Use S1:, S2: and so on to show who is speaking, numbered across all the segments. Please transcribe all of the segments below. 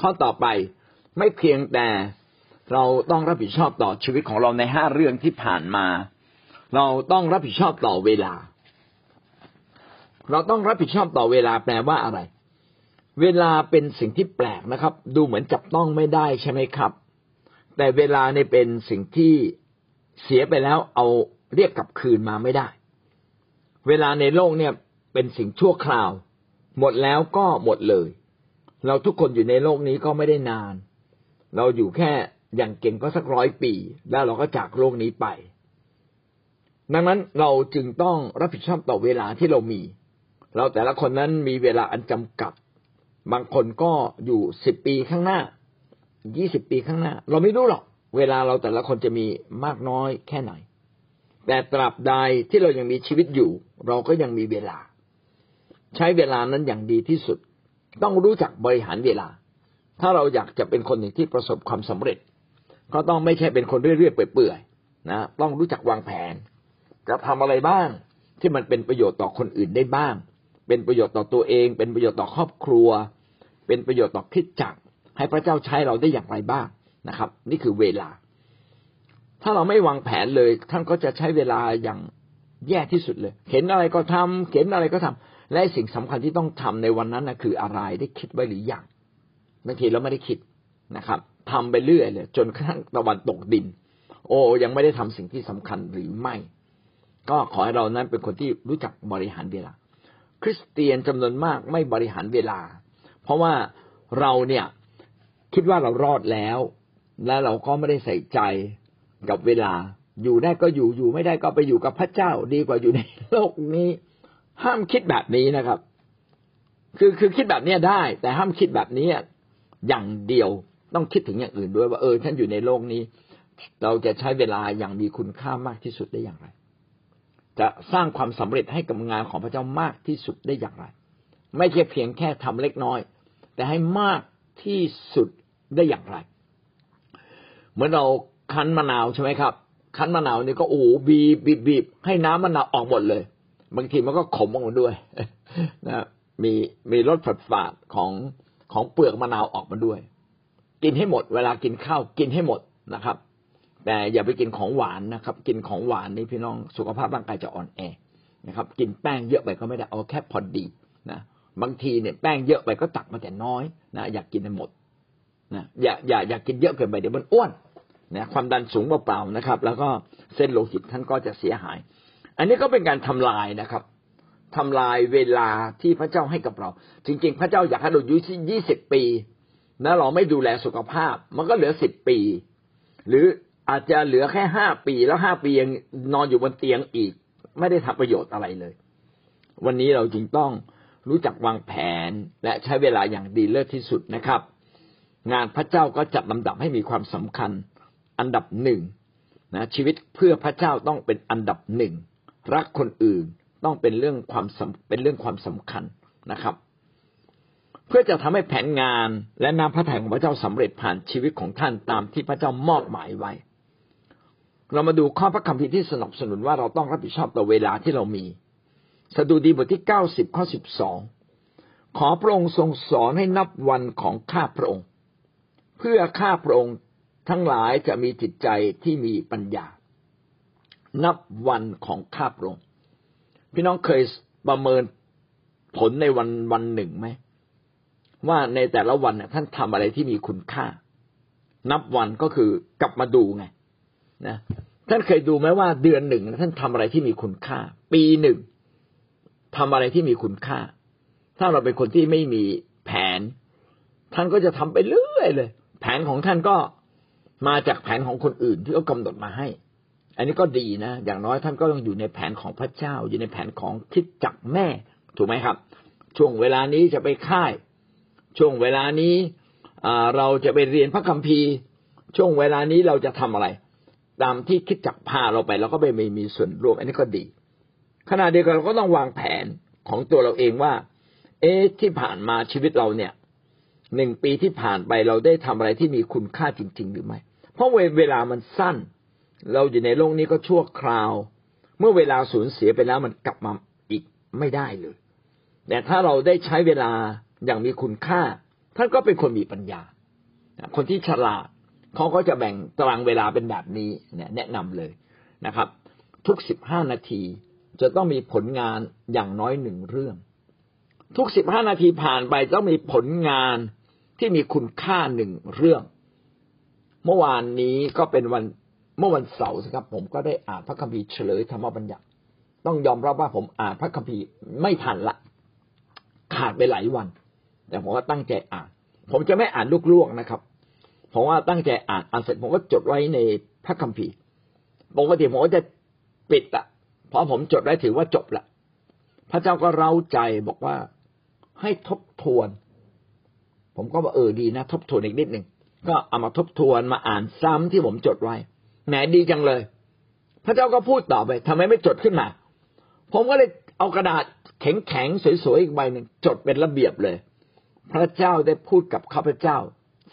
S1: ข้อต่อไปไม่เพียงแต่เราต้องรับผิดชอบต่อชีวิตของเราในห้าเรื่องที่ผ่านมา เราต้องรับผิดชอบต่อเวลา เราต้องรับผิดชอบต่อเวลาแปลว่าอะไร เวลาเป็นสิ่งที่แปลกนะครับ ดูเหมือนจับต้องไม่ได้ใช่ไหมครับ แต่เวลาเนี่ยเป็นสิ่งที่เสียไปแล้วเอาเรียกกลับคืนมาไม่ได้ เวลาในโลกเนี่ยเป็นสิ่งชั่วคราว หมดแล้วก็หมดเลย เราทุกคนอยู่ในโลกนี้ก็ไม่ได้นาน เราอยู่แค่อย่างเก่งก็สักร้อยปี แล้วเราก็จากโลกนี้ไป ดังนั้นเราจึงต้องรับผิดชอบต่อเวลาที่เรามี เราแต่ละคนนั้นมีเวลาอันจำกัด บางคนก็อยู่สิบปีข้างหน้ายี่สิบปีข้างหน้า เราไม่รู้หรอก เวลาเราแต่ละคนจะมีมากน้อยแค่ไหน แต่ตราบใดที่เรายังมีชีวิตอยู่ เราก็ยังมีเวลา ใช้เวลานั้นอย่างดีที่สุด ต้องรู้จักบริหารเวลา ถ้าเราอยากจะเป็นคนหนึ่งที่ประสบความสำเร็จ ก็ต้องไม่ใช่เป็นคนเรื่อยๆเปื่อยๆนะต้องรู้จักวางแผน จะทำอะไรบ้างที่มันเป็นประโยชน์ต่อคนอื่นได้บ้าง เป็นประโยชน์ต่อตัวเอง เป็นประโยชน์ต่อครอบครัว เป็นประโยชน์ต่อคิดจักให้พระเจ้าใช้เราได้อย่างไรบ้างนะครับ นี่คือเวลา ถ้าเราไม่วางแผนเลย ท่านก็จะใช้เวลาอย่างแย่ที่สุดเลย เห็นอะไรก็ทำเห็นอะไรก็ทำ และสิ่งสำคัญที่ต้องทำในวันนั้นนะคืออะไรได้คิดไว้หรือยังบางทีเราไม่ได้คิดนะครับทำไปเรื่อยเลยจนกระทั่งตะวันตกดิน โอ้ยังไม่ได้ทำสิ่งที่สำคัญหรือไม่ ก็ขอให้เรานั้นเป็นคนที่รู้จักบริหารเวลา คริสเตียนจำนวนมากไม่บริหารเวลา เพราะว่าเราเนี่ยคิดว่าเรารอดแล้ว และเราก็ไม่ได้ใส่ใจกับเวลา อยู่ได้ก็อยู่อยู่ไม่ได้ก็ไปอยู่กับพระเจ้า ดีกว่าอยู่ในโลกนี้ ห้ามคิดแบบนี้นะครับ คือคือคิดแบบนี้ได้ แต่ห้ามคิดแบบนี้อย่างเดียวต้องคิดถึงอย่างอื่นด้วยว่าเออฉันอยู่ในโลกนี้ เราจะใช้เวลาอย่างมีคุณค่ามากที่สุดได้อย่างไร จะสร้างความสำเร็จให้กับงานของพระเจ้ามากที่สุดได้อย่างไร ไม่ใช่เพียงแค่ทำเล็กน้อย แต่ให้มากที่สุดได้อย่างไร เหมือนเราคั้นมะนาวใช่ไหมครับ คั้นมะนาวนี่ก็โอ้บีบบีบบีบให้น้ำมะนาวออกหมดเลย บางทีมันก็ขมออกมาด้วยนะมีมีรสฝาดฝาดของของเปลือกมะนาวออกมาด้วย กินให้หมด เวลากินข้าวกินให้หมดนะครับ แต่อย่าไปกินของหวานนะครับ กินของหวานนี่พี่น้องสุขภาพร่างกายจะอ่อนแอนะครับ กินแป้งเยอะไปก็ไม่ได้เอาแค่พอดีนะบางทีเนี่ยแป้งเยอะไปก็ตักมาแต่น้อยนะอยากกินให้หมดนะอย่าอย่าอย่ากินเยอะเกินไปเดี๋ยวมันอ้วนนะความดันสูงเปล่าๆนะครับ แล้วก็เส้นโลหิตท่านก็จะเสียหาย อันนี้ก็เป็นการทำลายนะครับทำลายเวลาที่พระเจ้าให้กับเรา จริง ๆ พระเจ้าอยากให้เราอยู่ที่ยี่สิบปีนะเราไม่ดูแลสุขภาพ มันก็เหลือสิบปี หรืออาจจะเหลือแค่ห้าปีแล้วห้าปียังนอนอยู่บนเตียงอีก ไม่ได้ทำประโยชน์อะไรเลย วันนี้เราจึงต้องรู้จักวางแผนและใช้เวลาอย่างดีเลิศที่สุดนะครับ งานพระเจ้าก็จัดลำดับให้มีความสำคัญ อันดับหนึ่งนะชีวิตเพื่อพระเจ้าต้องเป็นอันดับหนึ่ง รักคนอื่นต้องเป็นเรื่องความเป็นเรื่องความสำคัญนะครับ เพื่อจะทำให้แผนงานและนำพระทัยของพระเจ้าสำเร็จผ่านชีวิตของท่านตามที่พระเจ้ามอบหมายไว้ เรามาดูข้อพระคัมภีร์ที่สนับสนุนว่าเราต้องรับผิดชอบต่อเวลาที่เรามีสดุดีบทที่เก้าสิบข้อสิบสองขอพระองค์ทรงสอนให้นับวันของข้าพระองค์ เพื่อข้าพระองค์ทั้งหลายจะมีจิตใจที่มีปัญญา นับวันของข้าพระองพี่น้องเคยประเมินผลในวันวันหนึ่งไหมว่าในแต่ละวันท่านทำอะไรที่มีคุณค่า นับวันก็คือกลับมาดูไงนะท่านเคยดูไหมว่าเดือนหนึ่งท่านทำอะไรที่มีคุณค่า ปีหนึ่งทำอะไรที่มีคุณค่า ถ้าเราเป็นคนที่ไม่มีแผน ท่านก็จะทำไปเรื่อยเลย แผนของท่านก็มาจากแผนของคนอื่นที่เขากาหนดมาให้ อันนี้ก็ดีนะ อย่างน้อยท่านก็ต้องอยู่ในแผนของพระเจ้า อยู่ในแผนของคิดจักแม่ ถูกไหมครับ ช่วงเวลานี้จะไปค่าย ช่วงเวลานี้เราจะไปเรียนพระคัมภีร์ ช่วงเวลานี้เราจะทำอะไร ตามที่คิดจักพาเราไปเราก็ไปม่มีส่วนร่วม อันนี้ก็ดี ขณะเดียวกันเราก็ต้องวางแผนของตัวเราเองว่า เอ๊ะที่ผ่านมาชีวิตเราเนี่ยหนึ่งปีที่ผ่านไปเราได้ทำอะไรที่มีคุณค่าจริง ๆ หรือไม่ เพราะเวลามันสั้น เราอยู่ในโลกนี้ก็ชั่วคราว เมื่อเวลาสูญเสียไปแล้วมันกลับมาอีกไม่ได้เลย แต่ถ้าเราได้ใช้เวลาอย่างมีคุณค่า ท่านก็เป็นคนมีปัญญา คนที่ฉลาดเขาก็จะแบ่งตารางเวลาเป็นแบบนี้เนี่ยแนะนำเลยนะครับ ทุกสิบห้านาทีจะต้องมีผลงานอย่างน้อยหนึ่งเรื่อง ทุกสิบห้านาทีผ่านไปต้องมีผลงานที่มีคุณค่าหนึ่งเรื่อง เมื่อวานนี้ก็เป็นวัน เมื่อวันเสาร์ครับ ผมก็ได้อ่านพระคัมภีร์เฉลยธรรมบัญญัติ ต้องยอมรับว่าผมอ่านพระคัมภีร์ไม่ทันละ ขาดไปหลายวัน แต่ผมก็ตั้งใจอ่าน ผมจะไม่อ่านลวกๆนะครับผมว่าตั้งใจอ่านอ่านเสร็จผมก็จดไว้ในพระคัมภีร์ปกติผมก็จะปิดอะเพราะผมจดไว้ถือว่าจบละพระเจ้าก็เร้าใจบอกว่าให้ทบทวน ผมก็ว่าเออดีนะ ทบทวนอีกนิดหนึ่งก็เอามาทบทวนมาอ่านซ้ำที่ผมจดไว้ แหมดีจังเลย พระเจ้าก็พูดต่อไปทำไมไม่จดขึ้นมา ผมก็เลยเอากระดาษแข็งๆสวยๆอีกใบหนึ่งจดเป็นระเบียบเลย พระเจ้าได้พูดกับข้าพเจ้า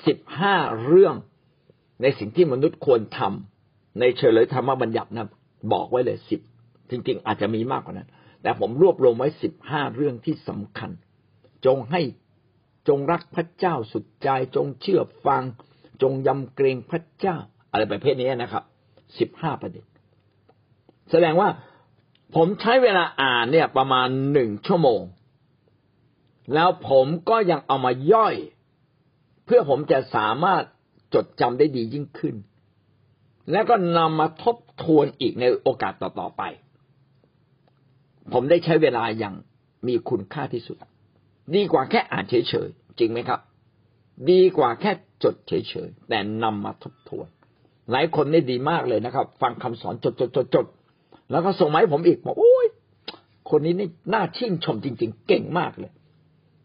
S1: สิบห้าเรื่องในสิ่งที่มนุษย์ควรทำในเฉลยธรรมบัญญัตินะบอกไว้เลยสิบจริง ๆ อาจจะมีมากกว่านั้น แต่ผมรวบรวมไว้สิบห้าเรื่องที่สำคัญ จงให้จงรักพระเจ้าสุดใจจงเชื่อฟัง จงยำเกรงพระเจ้า อะไรประเภทนี้นะครับสิบห้าประเด็น แสดงว่าผมใช้เวลาอ่านเนี่ยประมาณหนึ่งชั่วโมง แล้วผมก็ยังเอามาย่อย เพื่อผมจะสามารถจดจำได้ดียิ่งขึ้น แล้วก็นำมาทบทวนอีกในโอกาสต่อๆไป ผมได้ใช้เวลาอย่างมีคุณค่าที่สุด ดีกว่าแค่อ่านเฉยๆ จริงไหมครับ ดีกว่าแค่จดเฉยๆ แต่นำมาทบทวน หลายคนได้ดีมากเลยนะครับ ฟังคำสอนจดจดจดจดแล้วก็ส่งมาให้ผมอีกบอกโอ้ยคนนี้นี่น่าชื่นชมจริง ๆ เก่งมากเลย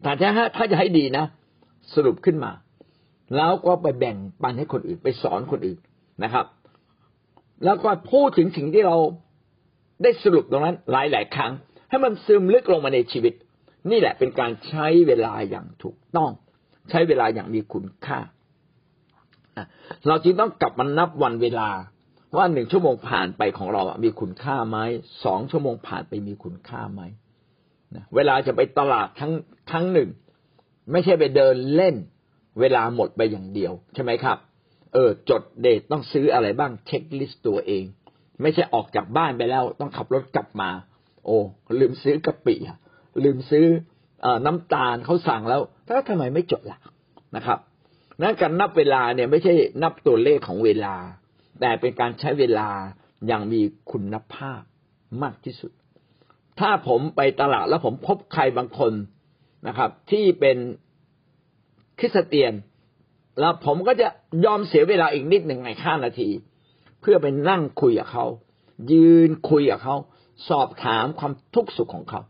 S1: แต่ถ้าถ้าจะให้ดีนะ สรุปขึ้นมา แล้วก็ไปแบ่งปันให้คนอื่น ไปสอนคนอื่นนะครับ แล้วก็พูดถึงสิ่งที่เราได้สรุปตรงนั้น หลายหลายครั้ง ให้มันซึมลึกลงมาในชีวิต นี่แหละเป็นการใช้เวลาอย่างถูกต้อง ใช้เวลาอย่างมีคุณค่า เราจึงต้องกลับมานับวันเวลา ว่าหนึ่งชั่วโมงผ่านไปของเรามีคุณค่าไหมสองชั่วโมงผ่านไปมีคุณค่าไหมเวลาจะไปตลาดทั้งทั้งหนึ่ง ไม่ใช่ไปเดินเล่น เวลาหมดไปอย่างเดียว ใช่ไหมครับ เออ จดเดทต้องซื้ออะไรบ้างเช็คลิสต์ตัวเอง ไม่ใช่ออกจากบ้านไปแล้วต้องขับรถกลับมา โอ้ลืมซื้อกะปิลืมซื้ออน้ำตาลเขาสั่งแล้วถ้าทำไมไม่จดล่ะนะครับ นั่นการนับเวลาเนี่ยไม่ใช่นับตัวเลขของเวลา แต่เป็นการใช้เวลาอย่างมีคุณภาพมากที่สุด ถ้าผมไปตลาดแล้วผมพบใครบางคนนะครับ ที่เป็นคริสเตียน แล้วผมก็จะยอมเสียเวลาอีกนิดหนึ่งในห้านาที เพื่อไปนั่งคุยกับเขา ยืนคุยกับเขา สอบถามความทุกข์สุขของเขา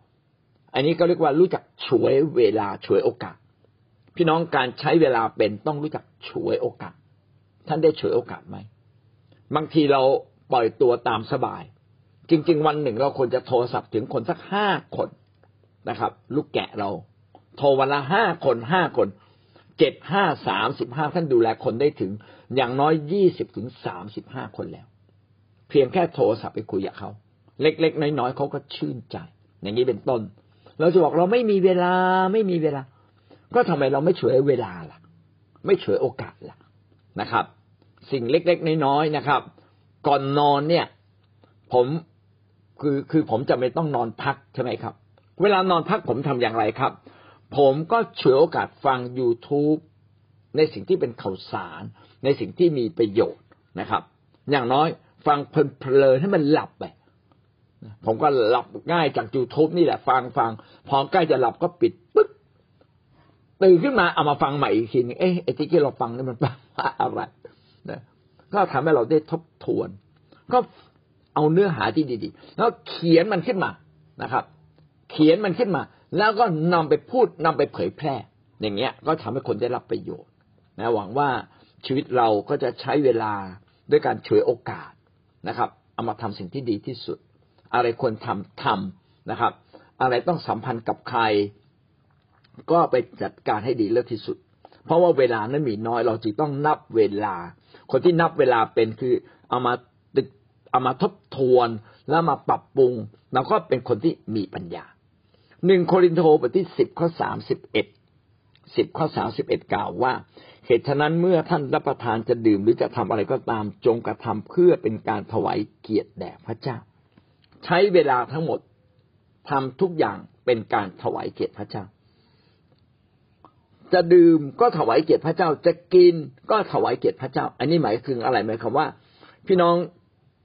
S1: อันนี้ก็เรียกว่ารู้จักฉวยเวลาฉวยโอกาส พี่น้องการใช้เวลาเป็นต้องรู้จักฉวยโอกาส ท่านได้ฉวยโอกาสไหม บางทีเราปล่อยตัวตามสบาย จริง ๆ วันหนึ่งเราควรจะโทรศัพท์ถึงคนสักห้าคนนะครับ ลูกแกะเรา โทรวันละห้าคนห้าคนเจ็ดห้าสามสิบห้าท่านดูแลคนได้ถึงอย่างน้อยยี่สิบถึงสามสิบห้าคนแล้ว เพียงแค่โทรศัพท์ไปคุยกับเขา เล็ก ๆ น้อยๆเขาก็ชื่นใจ อย่างนี้เป็นต้น เราจะบอกเราไม่มีเวลาไม่มีเวลา ก็ทำไมเราไม่ฉวยเวลาล่ะ ไม่ฉวยโอกาสล่ะนะครับ สิ่งเล็กๆน้อยๆนะครับ ก่อนนอนเนี่ย ผมคือคือผมจะไม่ต้องนอนพักใช่ไหมครับ เวลานอนพักผมทำอย่างไรครับ ผมก็ฉวยโอกาสฟัง YouTube ในสิ่งที่เป็นข่าวสาร ในสิ่งที่มีประโยชน์นะครับ อย่างน้อยฟังเพลินๆให้มันหลับไปผมก็หลับง่ายจาก YouTube นี่แหละ ฟังฟังพอใกล้จะหลับก็ปิดปึ๊บ ตื่นขึ้นมาเอามาฟังใหม่อีกทีนึงเอ๊ะไอ้ที่เราฟังนี่มันแปลว่าอะไรนะก็ทำให้เราได้ทบทวน ก็เอาเนื้อหาที่ดีๆ แล้วเขียนมันขึ้นมานะครับ เขียนมันขึ้นมา แล้วก็นำไปพูดนำไปเผยแพร่ อย่างเงี้ย ก็ทำให้คนได้รับประโยชน์นะหวังว่าชีวิตเราก็จะใช้เวลาด้วยการเฉวยโอกาสนะครับ เอามาทำสิ่งที่ดีที่สุด อะไรควรทำทำนะครับ อะไรต้องสัมพันธ์กับใคร ก็ไปจัดการให้ดีเลิศที่สุด เพราะว่าเวลานั้นมีน้อยเราจึงต้องนับเวลา คนที่นับเวลาเป็นคือเอามาตึกเอามาทบทวนแล้วมาปรับปรุงแล้วก็เป็นคนที่มีปัญญาหนึ่งโครินโตบทที่สิบข้อสามสิบเอ็ดสิบข้อสาสิบเอ็ดกล่าวว่า เหตุฉะนั้นเมื่อท่านรับประทานจะดื่มหรือจะทำอะไรก็ตามจงกระทำเพื่อเป็นการถวายเกียรติแด่พระเจ้า ใช้เวลาทั้งหมดทำทุกอย่างเป็นการถวายเกียรติพระเจ้า จะดื่มก็ถวายเกียรติพระเจ้า จะกินก็ถวายเกียรติพระเจ้า อันนี้หมายถึงอะไรหมายความว่า พี่น้อง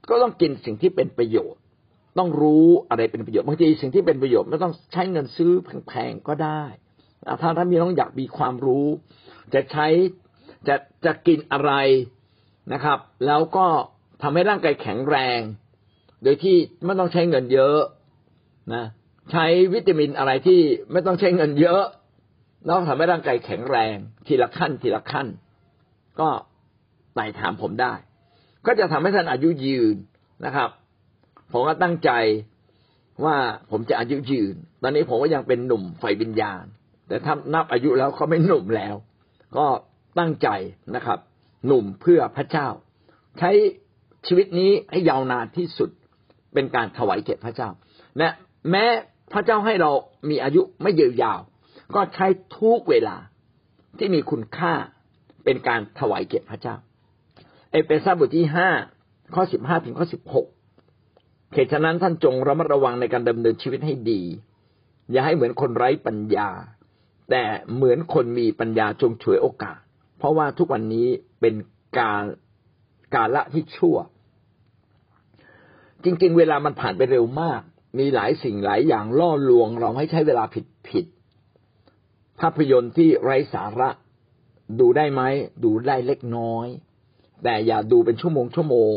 S1: ก็ต้องกินสิ่งที่เป็นประโยชน์ ต้องรู้อะไรเป็นประโยชน์บางทีสิ่งที่เป็นประโยชน์ไม่ต้องใช้เงินซื้อแพงๆก็ได้ถ้าถ้ามีน้องอยากมีความรู้ จะใช้จะจะกินอะไรนะครับ แล้วก็ทำให้ร่างกายแข็งแรง โดยที่ไม่ต้องใช้เงินเยอะนะ ใช้วิตามินอะไรที่ไม่ต้องใช้เงินเยอะ แล้วทำให้ร่างกายแข็งแรง ทีละขั้น ทีละขั้น ก็ไต่ถามผมได้ ก็จะทำให้ท่านอายุยืนนะครับ ผมก็ตั้งใจว่าผมจะอายุยืน ตอนนี้ผมก็ยังเป็นหนุ่มไฟบิญญาณ แต่ถ้านับอายุแล้วเขาไม่หนุ่มแล้ว ก็ตั้งใจนะครับ หนุ่มเพื่อพระเจ้า ใช้ชีวิตนี้ให้ยาวนานที่สุดเป็นการถวายเกียรติพระเจ้าและแม้พระเจ้าให้เรามีอายุไม่ยืนยาว ก็ใช้ทุกเวลาที่มีคุณค่าเป็นการถวายเกียรติพระเจ้า เอเฟซัสบทที่ห้าข้อสิบห้าถึงข้อสิบหกเหตุฉะนั้นท่านจงระมัดระวังในการดำเนินชีวิตให้ดี อย่าให้เหมือนคนไร้ปัญญา แต่เหมือนคนมีปัญญาจงฉวยโอกาส เพราะว่าทุกวันนี้เป็นการกาละที่ชั่ว จริง ๆ เวลามันผ่านไปเร็วมาก มีหลายสิ่งหลายอย่างล่อลวง เราให้ใช้เวลาผิดผิด ภาพยนตร์ที่ไร้สาระดูได้ไหมดูได้เล็กน้อย แต่อย่าดูเป็นชั่วโมงชั่วโมง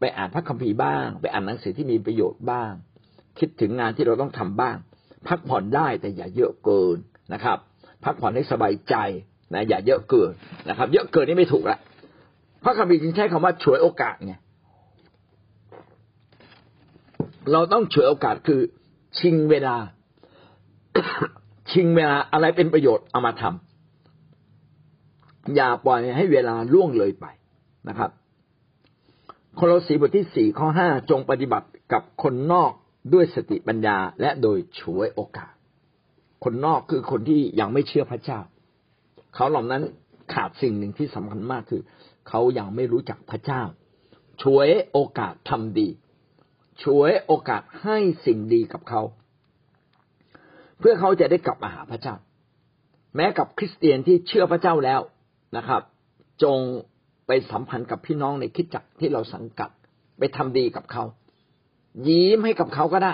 S1: ไปอ่านพระคัมภีร์บ้าง ไปอ่านหนังสือที่มีประโยชน์บ้าง คิดถึงงานที่เราต้องทำบ้าง พักผ่อนได้แต่อย่าเยอะเกินนะครับ พักผ่อนให้สบายใจนะอย่าเยอะเกินนะครับ เยอะเกินนี่ไม่ถูกละพระคัมภีร์จึงใช้คำว่าฉวยโอกาสไงเราต้องฉวยโอกาสคือชิงเวลา ชิงเวลาอะไรเป็นประโยชน์เอามาทำอย่าปล่อยให้เวลาล่วงเลยไปนะครับโคโลสีบทที่สี่ข้อห้าจงปฏิบัติกับคนนอกด้วยสติปัญญาและโดยฉวยโอกาส คนนอกคือคนที่ยังไม่เชื่อพระเจ้า เขาเหล่านั้นขาดสิ่งหนึ่งที่สำคัญมากคือ เขายังไม่รู้จักพระเจ้าช่วยโอกาสทำดีช่วยโอกาสให้สิ่งดีกับเขา เพื่อเขาจะได้กลับมาหาพระเจ้า แม้กับคริสเตียนที่เชื่อพระเจ้าแล้วนะครับ จงไปสัมพันธ์กับพี่น้องในคิดจักที่เราสังกัด ไปทำดีกับเขา ยิ้มให้กับเขาก็ได้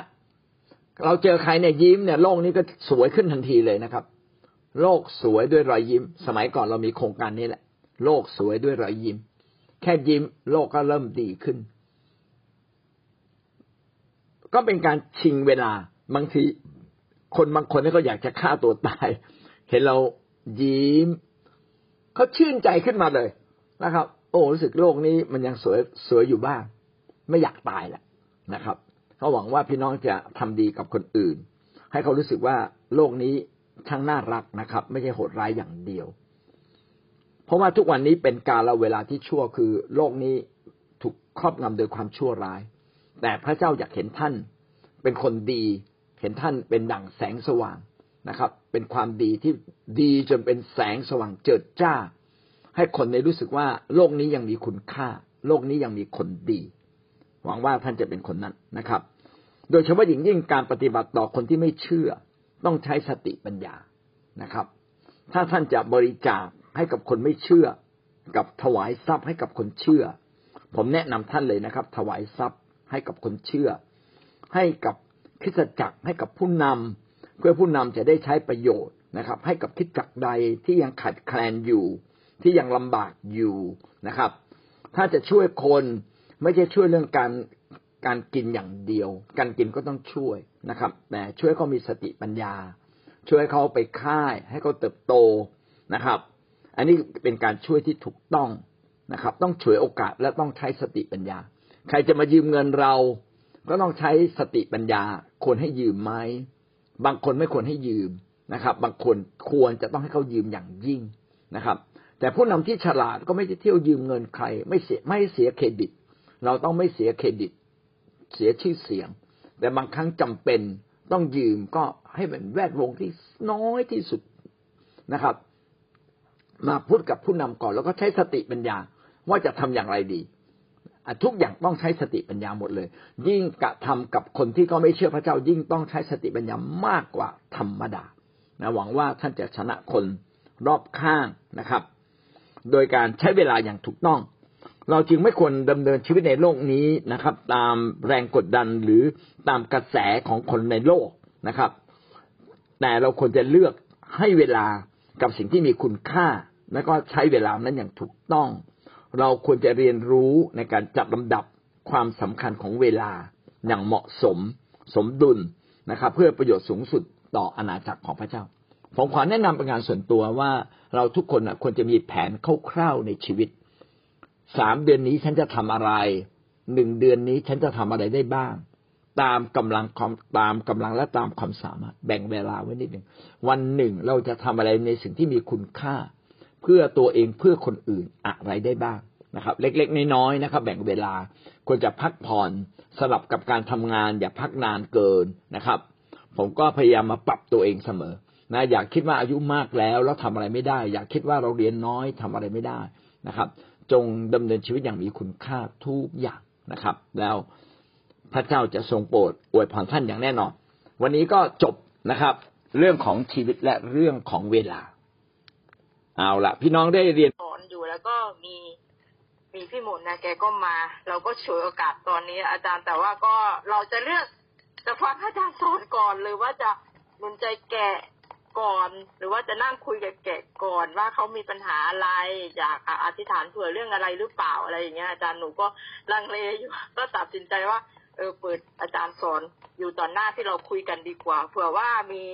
S1: เราเจอใครเนี่ยยิ้มเนี่ยโลกนี้ก็สวยขึ้นทันทีเลยนะครับ โลกสวยด้วยรอยยิ้ม สมัยก่อนเรามีโครงการนี้แหละ โลกสวยด้วยรอยยิ้ม แค่ยิ้มโลกก็เริ่มดีขึ้น ก็เป็นการชิงเวลาบางที คนบางคนนี่ก็อยากจะฆ่าตัวตาย เห็นเรายิ้มเขาชื่นใจขึ้นมาเลยนะครับ โอ้รู้สึกโลกนี้มันยังสวยสวยอยู่บ้าง ไม่อยากตายแหละนะครับก็หวังว่าพี่น้องจะทำดีกับคนอื่น ให้เขารู้สึกว่าโลกนี้ช่างน่ารักนะครับ ไม่ใช่โหดร้ายอย่างเดียว เพราะว่าทุกวันนี้เป็นการละเวลาที่ชั่วคือ โลกนี้ถูกครอบงำโดยความชั่วร้าย แต่พระเจ้าอยากเห็นท่านเป็นคนดี เห็นท่านเป็นดั่งแสงสว่างนะครับ เป็นความดีที่ดีจนเป็นแสงสว่างเจิดจ้า ให้คนได้รู้สึกว่าโลกนี้ยังมีคุณค่า โลกนี้ยังมีคนดี หวังว่าท่านจะเป็นคนนั้นนะครับ โดยเฉพาะอย่างยิ่งการปฏิบัติต่อคนที่ไม่เชื่อ ต้องใช้สติปัญญานะครับ ถ้าท่านจะบริจาคให้กับคนไม่เชื่อ กับถวายทรัพย์ให้กับคนเชื่อ ผมแนะนำท่านเลยนะครับ ถวายทรัพย์ให้กับคนเชื่อ ให้กับ คิสจักรให้กับผู้นำเพื่อผู้นำจะได้ใช้ประโยชน์นะครับ ให้กับคริสตจักรใดที่ยังขัดแคลนอยู่ ที่ยังลำบากอยู่นะครับ ถ้าจะช่วยคนไม่ใช่ช่วยเรื่องการการกินอย่างเดียว การกินก็ต้องช่วยนะครับ แต่ช่วยเขามีสติปัญญา ช่วยเขาไปค่าย ให้เขาเติบโตนะครับ อันนี้เป็นการช่วยที่ถูกต้องนะครับ ต้องช่วยโอกาสและต้องใช้สติปัญญา ใครจะมายืมเงินเรา ก็ต้องใช้สติปัญญาควรให้ยืมไหมบางคนไม่ควรให้ยืมนะครับ บางคนควรจะต้องให้เขายืมอย่างยิ่งนะครับ แต่ผู้นำที่ฉลาดก็ไม่จะเที่ยวยืมเงินใคร ไม่เสียไม่เสียเครดิต เราต้องไม่เสียเครดิต เสียชื่อเสียง แต่บางครั้งจำเป็นต้องยืมก็ให้เป็นแวดวงที่น้อยที่สุดนะครับ มาพูดกับผู้นำก่อนแล้วก็ใช้สติปัญญาว่าจะทำอย่างไรดี ทุกอย่างต้องใช้สติปัญญาหมดเลย ยิ่งกระทำกับคนที่ก็ไม่เชื่อพระเจ้า ยิ่งต้องใช้สติปัญญามากกว่าธรรมดานะหวังว่าท่านจะชนะคนรอบข้างนะครับ โดยการใช้เวลาอย่างถูกต้อง เราจึงไม่ควรดำเนินชีวิตในโลกนี้นะครับ ตามแรงกดดันหรือตามกระแสของคนในโลกนะครับ แต่เราควรจะเลือกให้เวลากับสิ่งที่มีคุณค่า แล้วก็ใช้เวลานั้นอย่างถูกต้อง เราควรจะเรียนรู้ในการจัดลำดับความสำคัญของเวลาอย่างเหมาะสมสมดุลนะครับ เพื่อประโยชน์สูงสุดต่ออาณาจักรของพระเจ้า ผมขอแนะนำเป็นงานส่วนตัวว่าเราทุกคนควรจะมีแผนคร่าวๆในชีวิตสามเดือนนี้ฉันจะทำอะไรหนึ่งเดือนนี้ฉันจะทำอะไรได้บ้าง ตามกำลังความตามกำลังและตามความสามารถแบ่งเวลาไว้นิดหนึ่งวันหนึ่งเราจะทำอะไรในสิ่งที่มีคุณค่า เพื่อตัวเองเพื่อคนอื่นอะไรได้บ้างนะครับ เล็กๆน้อยๆนะครับ แบ่งเวลาควรจะพักผ่อนสลับกับการทำงาน อย่าพักนานเกินนะครับ ผมก็พยายามมาปรับตัวเองเสมอนะอยากคิดว่าอายุมากแล้วแล้วทำอะไรไม่ได้ อยากคิดว่าเราเรียนน้อยทำอะไรไม่ได้นะครับ จงดำเนินชีวิตอย่างมีคุณค่าทุกอย่างนะครับ แล้วพระเจ้าจะทรงโปรดอวยพรท่านอย่างแน่นอน วันนี้ก็จบนะครับ เรื่องของชีวิตและเรื่องของเวลา เอาละพี่น้องได้เรียน
S2: สอนอยู่แล้วก็มีมีพี่หมุนนะแกก็มา เราก็ฉวยโอกาสตอนนี้ อาจารย์แต่ว่าก็เราจะเลือกจะฟังอาจารย์สอนก่อนหรือว่าจะหนุนใจแกก่อน หรือว่าจะนั่งคุยกับแกก่อนว่าเขามีปัญหาอะไรอยากอธิษฐานเผื่อเรื่องอะไรหรือเปล่าอะไรอย่างเงี้ยอาจารย์หนูก็ลังเลอยู่ก็ตัดสินใจว่า เออเปิดอาจารย์สอนอยู่ตอนหน้าที่เราคุยกันดีกว่าเผื่อว่ามี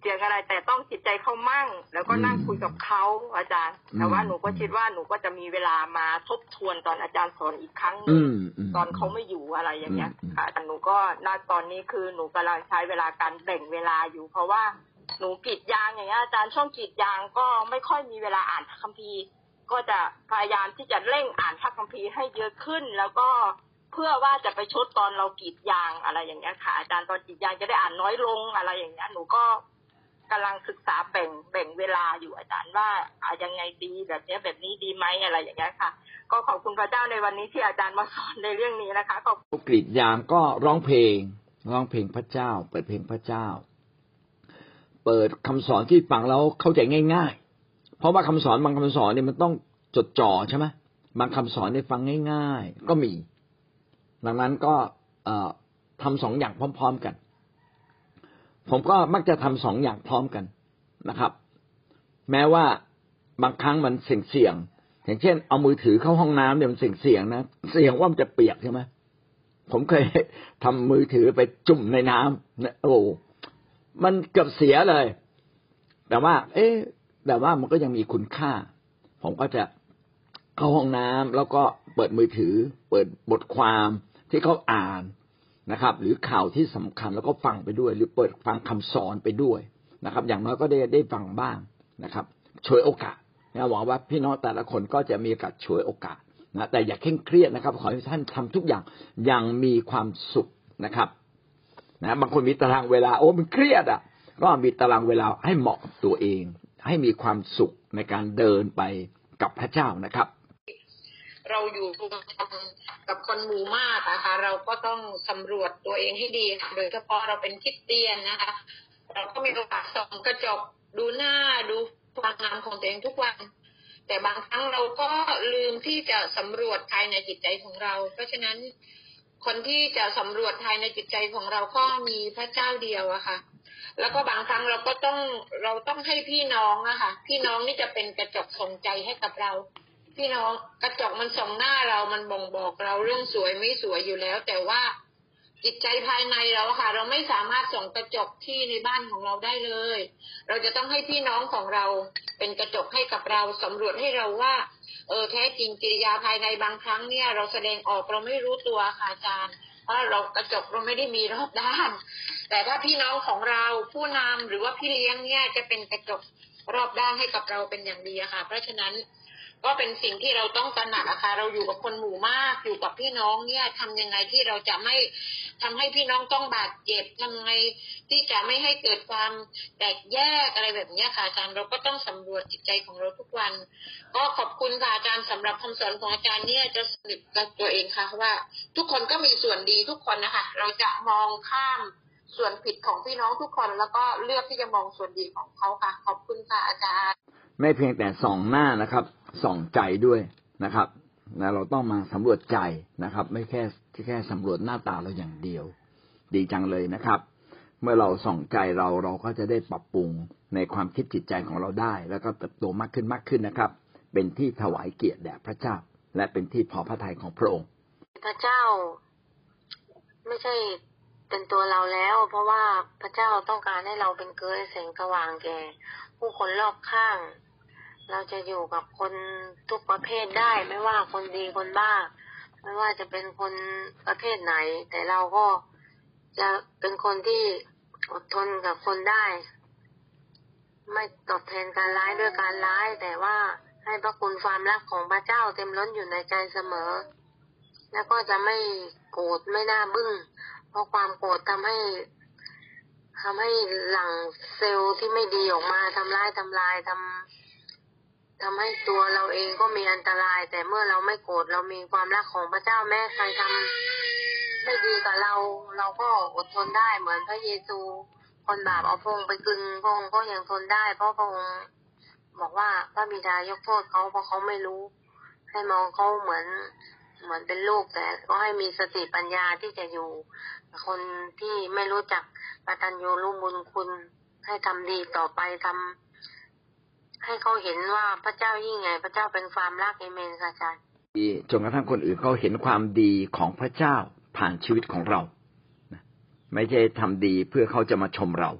S2: เสียงอะไรแต่ต้องจิตใจเขามั่ง แล้วก็นั่งคุยกับเขาอาจารย์ แต่ว่าหนูก็คิดว่าหนูก็จะมีเวลามาทบทวนตอนอาจารย์สอนอีกครั้งนึงตอนเขาไม่อยู่อะไรอย่างเงี้ยค่ะแต่หนูก็ณตอนนี้คือหนูกำลังใช้เวลาการแบ่งเวลาอยู่ เพราะว่าหนูกรีดยางอย่างเงี้ยอาจารย์ช่วงกรีดยางก็ไม่ค่อยมีเวลาอ่านพระคัมภีร์ก็จะพยายามที่จะเร่งอ่านพระคัมภีร์ให้เยอะขึ้น แล้วก็เพื่อว่าจะไปชดตอนเรากรีดยางอะไรอย่างเงี้ยค่ะอาจารย์ตอนกรีดยางจะได้อ่านน้อยลงอะไรอย่างเงี้ยหนูก็ กำลังศึกษาแบ่งแบ่งเวลาอยู่อาจารย์ว่าอายังไงดีแบบนี้แบบนี้ดีไหมอะไรอย่างเงี้ยค่ะ ก็ขอบคุณพระเจ้าในวันนี้ที่อาจารย์มาสอนในเรื่องนี้นะคะขอบ
S1: กรีดยางก็ร้องเพลง ร้องเพลงพระเจ้า เปิดเพลงพระเจ้า เปิดคำสอนที่ฟังแล้วเข้าใจง่าย ๆ เพราะว่าคำสอนบางคำสอนเนี่ยมันต้องจดจ่อใช่ไหมบางคำสอนเนี่ยฟังง่าย ๆ ก็มี ดังนั้นก็ทำสองอย่างพร้อม ๆ กัน ผมก็มักจะทำสองอย่างพร้อมกันนะครับ แม้ว่าบางครั้งมันเสี่ยงเสี่ยงอย่างเช่น เอามือถือเข้าห้องน้ำเนี่ยมันเสี่ยงเสี่ยงนะเสี่ยงว่ามันจะเปียกใช่ไหมผมเคยทำมือถือไปจุ่มในน้ำโอ้มันเกือบเสียเลย แต่ว่า เอ๊ะแต่ว่ามันก็ยังมีคุณค่า ผมก็จะเข้าห้องน้ำแล้วก็เปิดมือถือ เปิดบทความที่เขาอ่าน นะครับ หรือข่าวที่สำคัญแล้วก็ฟังไปด้วย หรือเปิดฟังคำสอนไปด้วยนะครับ อย่างน้อยก็ได้ได้ฟังบ้างนะครับช่วยโอกาสนะหวังว่าพี่น้องแต่ละคนก็จะมีโอกาสช่วยโอกาสนะแต่อย่าเคร่งเครียดนะครับ ขอให้ท่านทำทุกอย่างอย่างมีความสุขนะครับนะบางคนมีตารางเวลาโอ้มันเครียดอะ ก็มีตารางเวลาให้เหมาะกับตัวเอง ให้มีความสุขในการเดินไปกับพระเจ้านะครับ
S2: เราอยู่กับคนหมู่มากนะคะเราก็ต้องสำรวจตัวเองให้ดีโดยเฉพาะเราเป็นคิดเตียนนะคะ เราก็มีโอกาสส่องกระจกดูหน้าดูความงามของตัวเองทุกวัน แต่บางครั้งเราก็ลืมที่จะสำรวจภายในจิตใจของเรา เพราะฉะนั้นคนที่จะสำรวจภายในจิตใจของเราก็มีพระเจ้าเดียวอะค่ะ แล้วก็บางครั้งเราก็ต้องเราต้องให้พี่น้องอะค่ะ พี่น้องนี่จะเป็นกระจกส่งใจให้กับเรา พี่น้องกระจกมันส่องหน้าเรามันบ่งบอกเราเรื่องสวยไม่สวยอยู่แล้ว แต่ว่าจิตใจภายในเราค่ะ เราไม่สามารถส่องกระจกที่ในบ้านของเราได้เลย เราจะต้องให้พี่น้องของเราเป็นกระจกให้กับเราสำรวจให้เราว่า เออแท้จริงกิริยาภายในบางครั้งเนี่ย เราแสดงออกเราไม่รู้ตัวค่ะอาจารย์เพราะเรากระจกเราไม่ได้มีรอบด้าน แต่ถ้าพี่น้องของเราผู้นำหรือว่าพี่เลี้ยงเนี่ยจะเป็นกระจกรอบด้านให้กับเราเป็นอย่างดีค่ะ เพราะฉะนั้น
S3: ก็เป็นสิ่งที่เราต้องตระหนักอะคะเราอยู่กับคนหมู่มากอยู่กับพี่น้องเนี่ยทำยังไงที่เราจะไม่ทำให้พี่น้องต้องบาดเจ็บทำไงที่จะไม่ให้เกิดความแตกแยกอะไรแบบนี้ค่ะอาจารย์เราก็ต้องสำรวจจิตใจของเราทุกวัน ก็ขอบคุณค่ะอาจารย์สำหรับคำสอนของอาจารย์เนี่ยจะสนิทกับตัวเองค่ะว่า ทุกคนก็มีส่วนดีทุกคนนะคะ เราจะมองข้ามส่วนผิดของพี่น้องทุกคนแล้วก็เลือกที่จะมองส่วนดีของเขาค่ะ ขอบคุณค่ะอาจารย์
S1: ไม่เพียงแต่สองหน้านะครับ ส่องใจด้วยนะครับนะเราต้องมาสำรวจใจนะครับ ไม่แค่แค่สำรวจหน้าตาเราอย่างเดียว ดีจังเลยนะครับ เมื่อเราส่องใจเราเราก็จะได้ปรับปรุงในความคิดจิตใจของเราได้ แล้วก็เติบโตมากขึ้นมากขึ้นนะครับ เป็นที่ถวายเกียรติแด่พระเจ้า และเป็นที่พอพระทัยของพระองค์
S4: พระเจ้าไม่ใช่เป็นตัวเราแล้ว เพราะว่าพระเจ้าต้องการให้เราเป็นเกลือแสงสว่างแก่ ผู้คนรอบข้าง เราจะอยู่กับคนทุกประเภทได้ ไม่ว่าคนดีคนบ้า ไม่ว่าจะเป็นคนประเภทไหน แต่เราก็จะเป็นคนที่อดทนกับคนได้ ไม่ตอบแทนการร้ายด้วยการร้าย แต่ว่าให้พระคุณความรักของพระเจ้าเต็มล้นอยู่ในใจเสมอ แล้วก็จะไม่โกรธไม่น่าบึ้ง เพราะความโกรธทำให้ทำให้หลังเซลล์ที่ไม่ดีออกมาทำร้ายทำลายทำ ทำให้ตัวเราเองก็มีอันตราย แต่เมื่อเราไม่โกรธเรามีความรักของพระเจ้าแม้ใครทำไม่ดีกับเรา เราก็อดทนได้เหมือนพระเยซูคนบาปเอาพงไปกึงพงก็ยังทนได้ เพราะพงบอกว่าพระบิดายกโทษเขาเพราะเขาไม่รู้ ให้มองเขาเหมือนเหมือนเป็นลูกแต่ก็ให้มีสติปัญญาที่จะอยู่ คนที่ไม่รู้จักกตัญญูรู้บุญคุณให้ทำดีต่อไปทำ ให้เขาเห็นว่าพระเจ้ายิ่งใหญ่พระเจ้าเป็นความรักเอเมนค่ะอาจารย์
S1: ดีจนกระทั่งคนอื่นเขาเห็นความดีของพระเจ้าผ่านชีวิตของเรานะไม่ใช่ทำดีเพื่อเขาจะมาชมเรา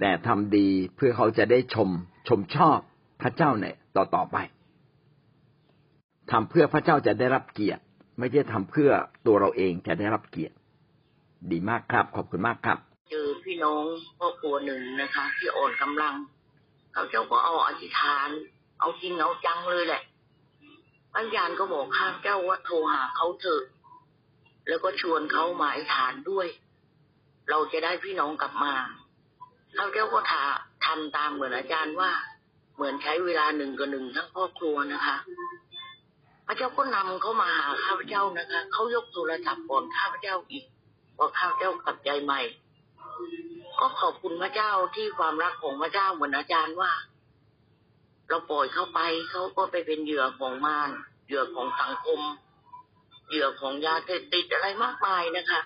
S1: แต่ทำดีเพื่อเขาจะได้ชม ชมชอบพระเจ้าเนี่ยต่อต่อไปทำเพื่อพระเจ้าจะได้รับเกียรติ ไม่ใช่ทำเพื่อตัวเราเองจะได้รับเกียรติ ดีมากครับ ขอบคุณมากครับ
S5: เจอพี่น้องครอบครัวหนึ่งนะคะ ที่อ่อนกำลัง เขาเจ้าก็เอาอธิษฐาน เอาจริงเอาจังเลยแหละพระยานก็บอกข้าเจ้าว่าโทรหาเขาเถอะ แล้วก็ชวนเขามาอธิษฐานด้วย เราจะได้พี่น้องกลับมาข้าเจ้าก็ถาทำตามเหมือนอาจารย์ว่า เหมือนใช้เวลาหนึ่งกับหนึ่งทั้งครอบครัวนะคะ พระเจ้าก็นำเขามาหาข้าพเจ้านะคะเขายกโทรศัพท์ก่อนข้าพเจ้าอีกว่าข้าพเจ้ากลับใจใหม่ ก็ขอบคุณพระเจ้าที่ความรักของพระเจ้าเหมือนอาจารย์ว่า เราปล่อยเข้าไปเขาก็ไปเป็นเหยื่อของมารเหยื่อของสังคม เหยื่อของยาเสพติดอะไรมากมายนะคะ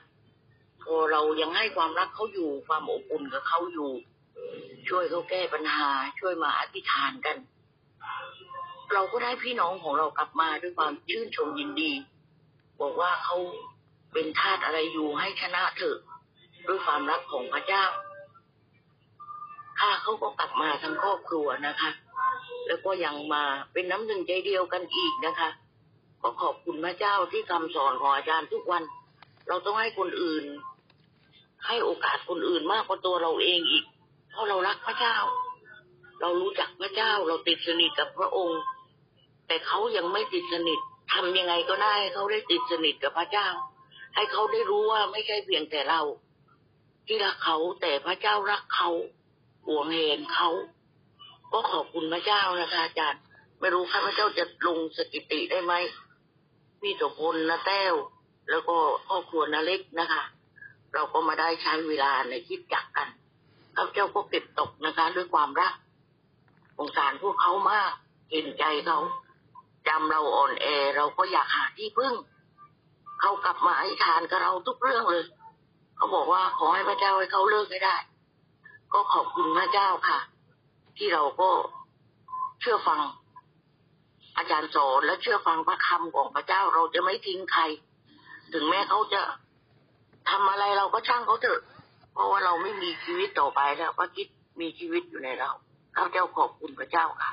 S5: พอเรายังให้ความรักเขาอยู่ความอบอุ่นกับเขาอยู่ ช่วยเขาแก้ปัญหา ช่วยมาอธิษฐานกัน เราก็ได้พี่น้องของเรากลับมาด้วยความชื่นชมยินดี บอกว่าเขาเป็นทาสอะไรอยู่ให้ชนะเถอะ ด้วยความรักของพระเจ้าข้าเขาก็กลับมาทั้งครอบครัวนะคะ แล้วก็ยังมาเป็นน้ำหนึ่งใจเดียวกันอีกนะคะ ก็ขอบคุณพระเจ้าที่คำสอนของอาจารย์ทุกวัน เราต้องให้คนอื่น ให้โอกาสคนอื่นมากกว่าตัวเราเองอีก เพราะเรารักพระเจ้า เรารู้จักพระเจ้าเราติดสนิทกับพระองค์ แต่เขายังไม่ติดสนิททำยังไงก็ได้ให้เขาได้ติดสนิทกับพระเจ้า ให้เขาได้รู้ว่าไม่ใช่เพียงแต่เรา ที่รักเขาแต่พระเจ้ารักเขาห่วงแหนเขา ก็ขอบคุณพระเจ้านะคะอาจารย์ ไม่รู้ข้าพเจ้าจะลงสถิติได้ไหมพี่โสพลนะแต้ว แล้วก็ครอบครัวนาเล็กนะคะ เราก็มาได้ใช้เวลาในคิดจักกันข้าพเจ้าก็เก็บตกนะคะ ด้วยความรักสงสารพวกเขามากเห็นใจเขาจำเราอ่อนแอเราก็อยากหาที่พึ่ง เขากลับมาอธิษฐานกับเราทุกเรื่องเลย เขาบอกว่าขอให้พระเจ้าให้เขาเลิกให้ได้ ก็ขอบคุณพระเจ้าค่ะ ที่เราก็เชื่อฟัง อาจารย์สอนและเชื่อฟังพระคำของพระเจ้าเราจะไม่ทิ้งใคร ถึงแม้เขาจะทำอะไรเราก็ช่างเขาเถอะ เพราะว่าเราไม่มีชีวิตต่อไปแล้วพระคิดมีชีวิตอยู่ในเราข้าเจ้าขอบคุณพระเจ้าค่ะ